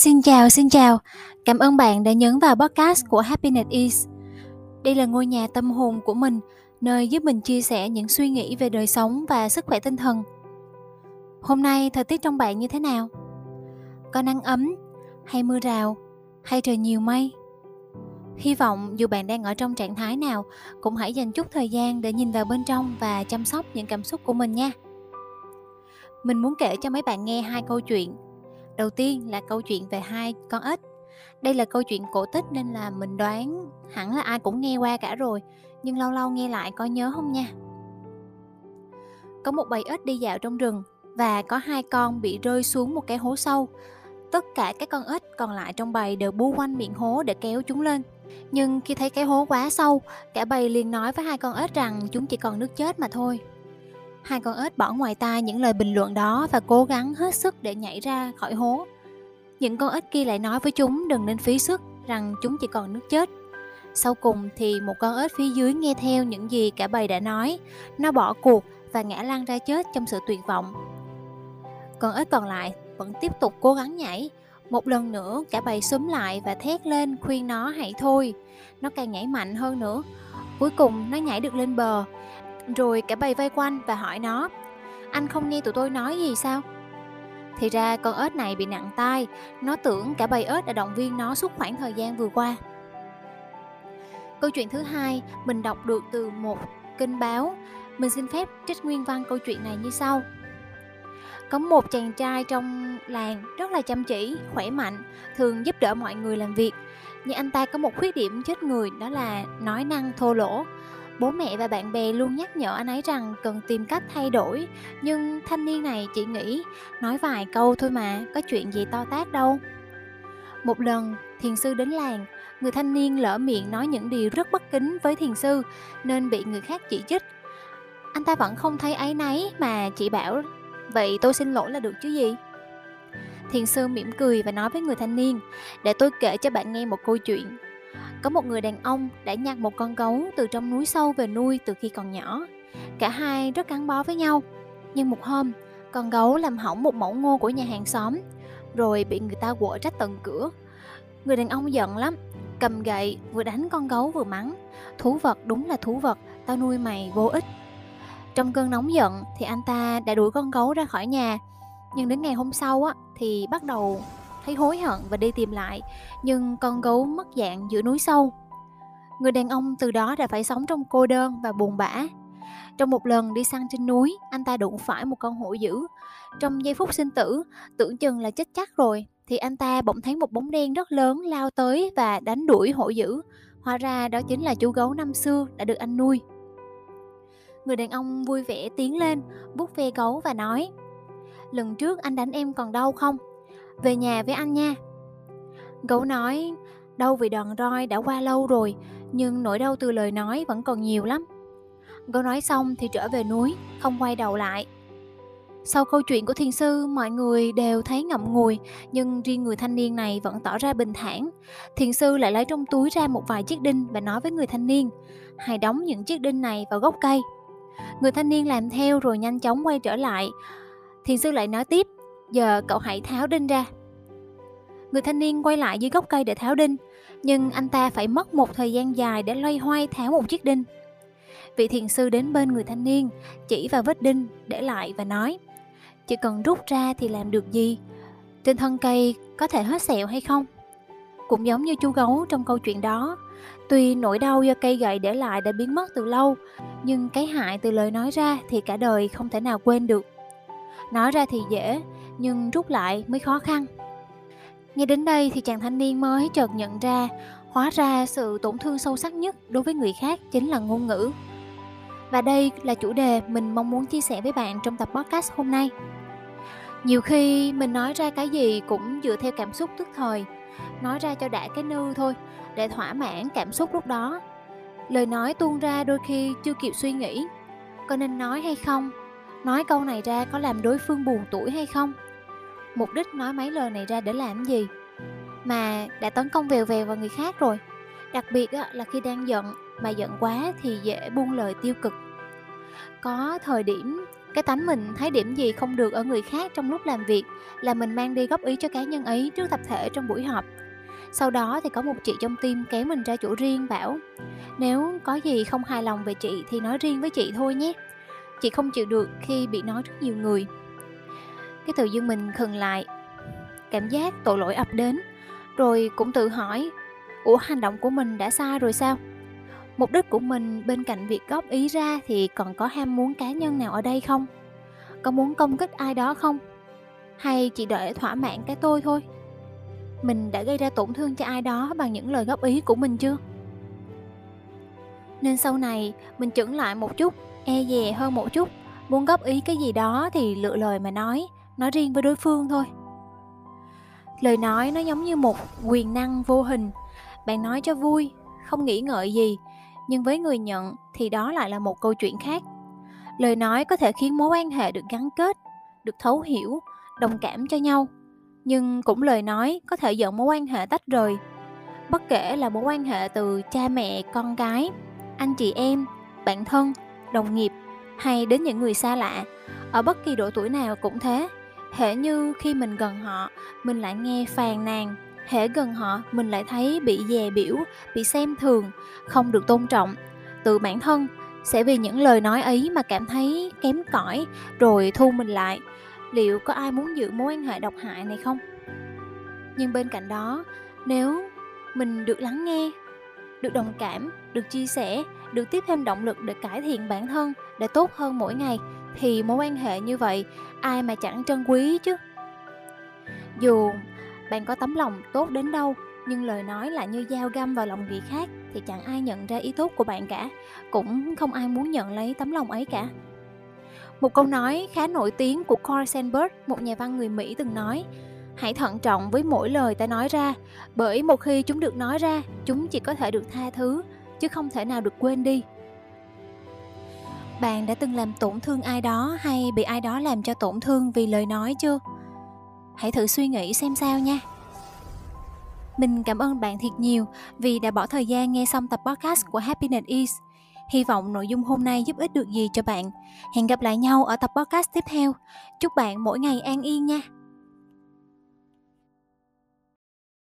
Xin chào, xin chào. Cảm ơn bạn đã nhấn vào podcast của Happiness Is. Đây là ngôi nhà tâm hồn của mình, nơi giúp mình chia sẻ những suy nghĩ về đời sống và sức khỏe tinh thần. Hôm nay thời tiết trong bạn như thế nào? Có nắng ấm hay mưa rào hay trời nhiều mây? Hy vọng dù bạn đang ở trong trạng thái nào cũng hãy dành chút thời gian để nhìn vào bên trong và chăm sóc những cảm xúc của mình nha. Mình muốn kể cho mấy bạn nghe hai câu chuyện Đầu tiên là câu chuyện về hai con ếch. Đây là câu chuyện cổ tích nên là mình đoán hẳn là ai cũng nghe qua cả rồi, nhưng lâu lâu nghe lại có nhớ không nha. Có một bầy ếch đi dạo trong rừng và có hai con bị rơi xuống một cái hố sâu. Tất cả các con ếch còn lại trong bầy đều bu quanh miệng hố để kéo chúng lên. Nhưng khi thấy cái hố quá sâu, cả bầy liền nói với hai con ếch rằng chúng chỉ còn nước chết mà thôi. Hai con ếch bỏ ngoài tai những lời bình luận đó và cố gắng hết sức để nhảy ra khỏi hố. Những con ếch kia lại nói với chúng đừng nên phí sức, rằng chúng chỉ còn nước chết. Sau cùng thì một con ếch phía dưới nghe theo những gì cả bầy đã nói. Nó bỏ cuộc và ngã lăn ra chết trong sự tuyệt vọng. Con ếch còn lại vẫn tiếp tục cố gắng nhảy. Một lần nữa cả bầy xúm lại và thét lên khuyên nó hãy thôi. Nó càng nhảy mạnh hơn nữa. Cuối cùng nó nhảy được lên bờ rồi cả bầy vây quanh và hỏi nó Anh không nghe tụi tôi nói gì sao? Thì ra con ếch này bị nặng tai Nó tưởng cả bầy ếch đã động viên nó suốt khoảng thời gian vừa qua. Câu chuyện thứ hai mình đọc được từ một kênh báo. Mình xin phép trích nguyên văn câu chuyện này như sau. Có một chàng trai trong làng rất là chăm chỉ, khỏe mạnh Thường giúp đỡ mọi người làm việc. Nhưng anh ta có một khuyết điểm chết người đó là nói năng thô lỗ. Bố mẹ và bạn bè luôn nhắc nhở anh ấy rằng cần tìm cách thay đổi, nhưng thanh niên này chỉ nghĩ nói vài câu thôi mà, có chuyện gì to tát đâu. Một lần, thiền sư đến làng, người thanh niên lỡ miệng nói những điều rất bất kính với thiền sư nên bị người khác chỉ trích. Anh ta vẫn không thấy áy náy mà chỉ bảo Vậy tôi xin lỗi là được chứ gì? Thiền sư mỉm cười và nói với người thanh niên Để tôi kể cho bạn nghe một câu chuyện có một người đàn ông đã nhặt một con gấu từ trong núi sâu về nuôi từ khi còn nhỏ. Cả hai rất gắn bó với nhau. Nhưng một hôm, con gấu làm hỏng một mẫu ngô của nhà hàng xóm, rồi bị người ta quở trách tận cửa. Người đàn ông giận lắm, cầm gậy vừa đánh con gấu vừa mắng. Thú vật đúng là thú vật, tao nuôi mày vô ích. Trong cơn nóng giận thì anh ta đã đuổi con gấu ra khỏi nhà. Nhưng đến ngày hôm sau á, thì bắt đầu thấy hối hận và đi tìm lại, nhưng con gấu mất dạng giữa núi sâu. Người đàn ông từ đó đã phải sống trong cô đơn và buồn bã. Trong một lần đi săn trên núi, anh ta đụng phải một con hổ dữ. Trong giây phút sinh tử, tưởng chừng là chết chắc rồi, thì anh ta bỗng thấy một bóng đen rất lớn lao tới và đánh đuổi hổ dữ. Hóa ra đó chính là chú gấu năm xưa đã được anh nuôi. Người đàn ông vui vẻ tiến lên, vuốt ve gấu và nói Lần trước anh đánh em còn đau không? Về nhà với anh nha. Gấu nói đau vì đòn roi đã qua lâu rồi, nhưng nỗi đau từ lời nói vẫn còn nhiều lắm. Gấu nói xong thì trở về núi, không quay đầu lại. Sau câu chuyện của thiền sư, mọi người đều thấy ngậm ngùi, nhưng riêng người thanh niên này vẫn tỏ ra bình thản. Thiền sư lại lấy trong túi ra một vài chiếc đinh và nói với người thanh niên, hãy đóng những chiếc đinh này vào gốc cây. Người thanh niên làm theo rồi nhanh chóng quay trở lại. Thiền sư lại nói tiếp giờ cậu hãy tháo đinh ra. Người thanh niên quay lại dưới gốc cây để tháo đinh, nhưng anh ta phải mất một thời gian dài để loay hoay tháo một chiếc đinh. Vị thiền sư đến bên người thanh niên, chỉ vào vết đinh để lại và nói, chỉ cần rút ra thì làm được gì? Trên thân cây có thể hết sẹo hay không? Cũng giống như chú gấu trong câu chuyện đó, tuy nỗi đau do cây gậy để lại đã biến mất từ lâu, nhưng cái hại từ lời nói ra thì cả đời không thể nào quên được. Nói ra thì dễ nhưng rút lại mới khó khăn. Nghe đến đây thì chàng thanh niên mới chợt nhận ra, hóa ra sự tổn thương sâu sắc nhất đối với người khác chính là ngôn ngữ. Và đây là chủ đề mình mong muốn chia sẻ với bạn trong tập podcast hôm nay. Nhiều khi mình nói ra cái gì cũng dựa theo cảm xúc tức thời, nói ra cho đã cái nư thôi, để thỏa mãn cảm xúc lúc đó. Lời nói tuôn ra đôi khi chưa kịp suy nghĩ, có nên nói hay không? Nói câu này ra có làm đối phương buồn tuổi hay không? Mục đích nói mấy lời này ra để làm gì? Mà đã tấn công vèo vèo vào người khác rồi. Đặc biệt là khi đang giận, mà giận quá thì dễ buông lời tiêu cực. Có thời điểm, cái tánh mình thấy điểm gì không được ở người khác trong lúc làm việc là mình mang đi góp ý cho cá nhân ấy trước tập thể trong buổi họp. Sau đó thì có một chị trong team kéo mình ra chỗ riêng bảo, nếu có gì không hài lòng về chị thì nói riêng với chị thôi nhé. Chị không chịu được khi bị nói trước nhiều người cái tự dưng mình khừng lại, cảm giác tội lỗi ập đến, rồi cũng tự hỏi, ủa, hành động của mình đã sai rồi sao? Mục đích của mình bên cạnh việc góp ý ra thì còn có ham muốn cá nhân nào ở đây không? Có muốn công kích ai đó không? Hay chỉ để thỏa mãn cái tôi thôi? Mình đã gây ra tổn thương cho ai đó bằng những lời góp ý của mình chưa? Nên sau này, mình chững lại một chút e dè hơn một chút, muốn góp ý cái gì đó thì lựa lời mà nói nói riêng với đối phương thôi. Lời nói nó giống như một quyền năng vô hình. Bạn nói cho vui, không nghĩ ngợi gì, nhưng với người nhận thì đó lại là một câu chuyện khác. Lời nói có thể khiến mối quan hệ được gắn kết, được thấu hiểu, đồng cảm cho nhau, nhưng cũng lời nói có thể dẫn mối quan hệ tách rời. Bất kể là mối quan hệ từ cha mẹ, con cái anh chị em, bạn thân, đồng nghiệp hay đến những người xa lạ, ở bất kỳ độ tuổi nào cũng thế hễ như khi mình gần họ, mình lại nghe phàn nàn. Hễ gần họ, mình lại thấy bị dè biểu bị xem thường, không được tôn trọng. Tự bản thân, sẽ vì những lời nói ấy mà cảm thấy kém cỏi, rồi thu mình lại. Liệu có ai muốn giữ mối quan hệ độc hại này không? Nhưng bên cạnh đó, nếu mình được lắng nghe, được đồng cảm, được chia sẻ, được tiếp thêm động lực để cải thiện bản thân, để tốt hơn mỗi ngày thì mối quan hệ như vậy ai mà chẳng trân quý chứ dù bạn có tấm lòng tốt đến đâu nhưng lời nói lại như dao găm vào lòng người khác thì chẳng ai nhận ra ý tốt của bạn cả cũng không ai muốn nhận lấy tấm lòng ấy cả một câu nói khá nổi tiếng của Carl Sandburg, một nhà văn người Mỹ từng nói Hãy thận trọng với mỗi lời ta nói ra, bởi một khi chúng được nói ra, chúng chỉ có thể được tha thứ, chứ không thể nào được quên đi. Bạn đã từng làm tổn thương ai đó hay bị ai đó làm cho tổn thương vì lời nói chưa? Hãy thử suy nghĩ xem sao nha. Mình cảm ơn bạn thiệt nhiều vì đã bỏ thời gian nghe xong tập podcast của Happiness Is. Hy vọng nội dung hôm nay giúp ích được gì cho bạn. Hẹn gặp lại nhau ở tập podcast tiếp theo. Chúc bạn mỗi ngày an yên nha.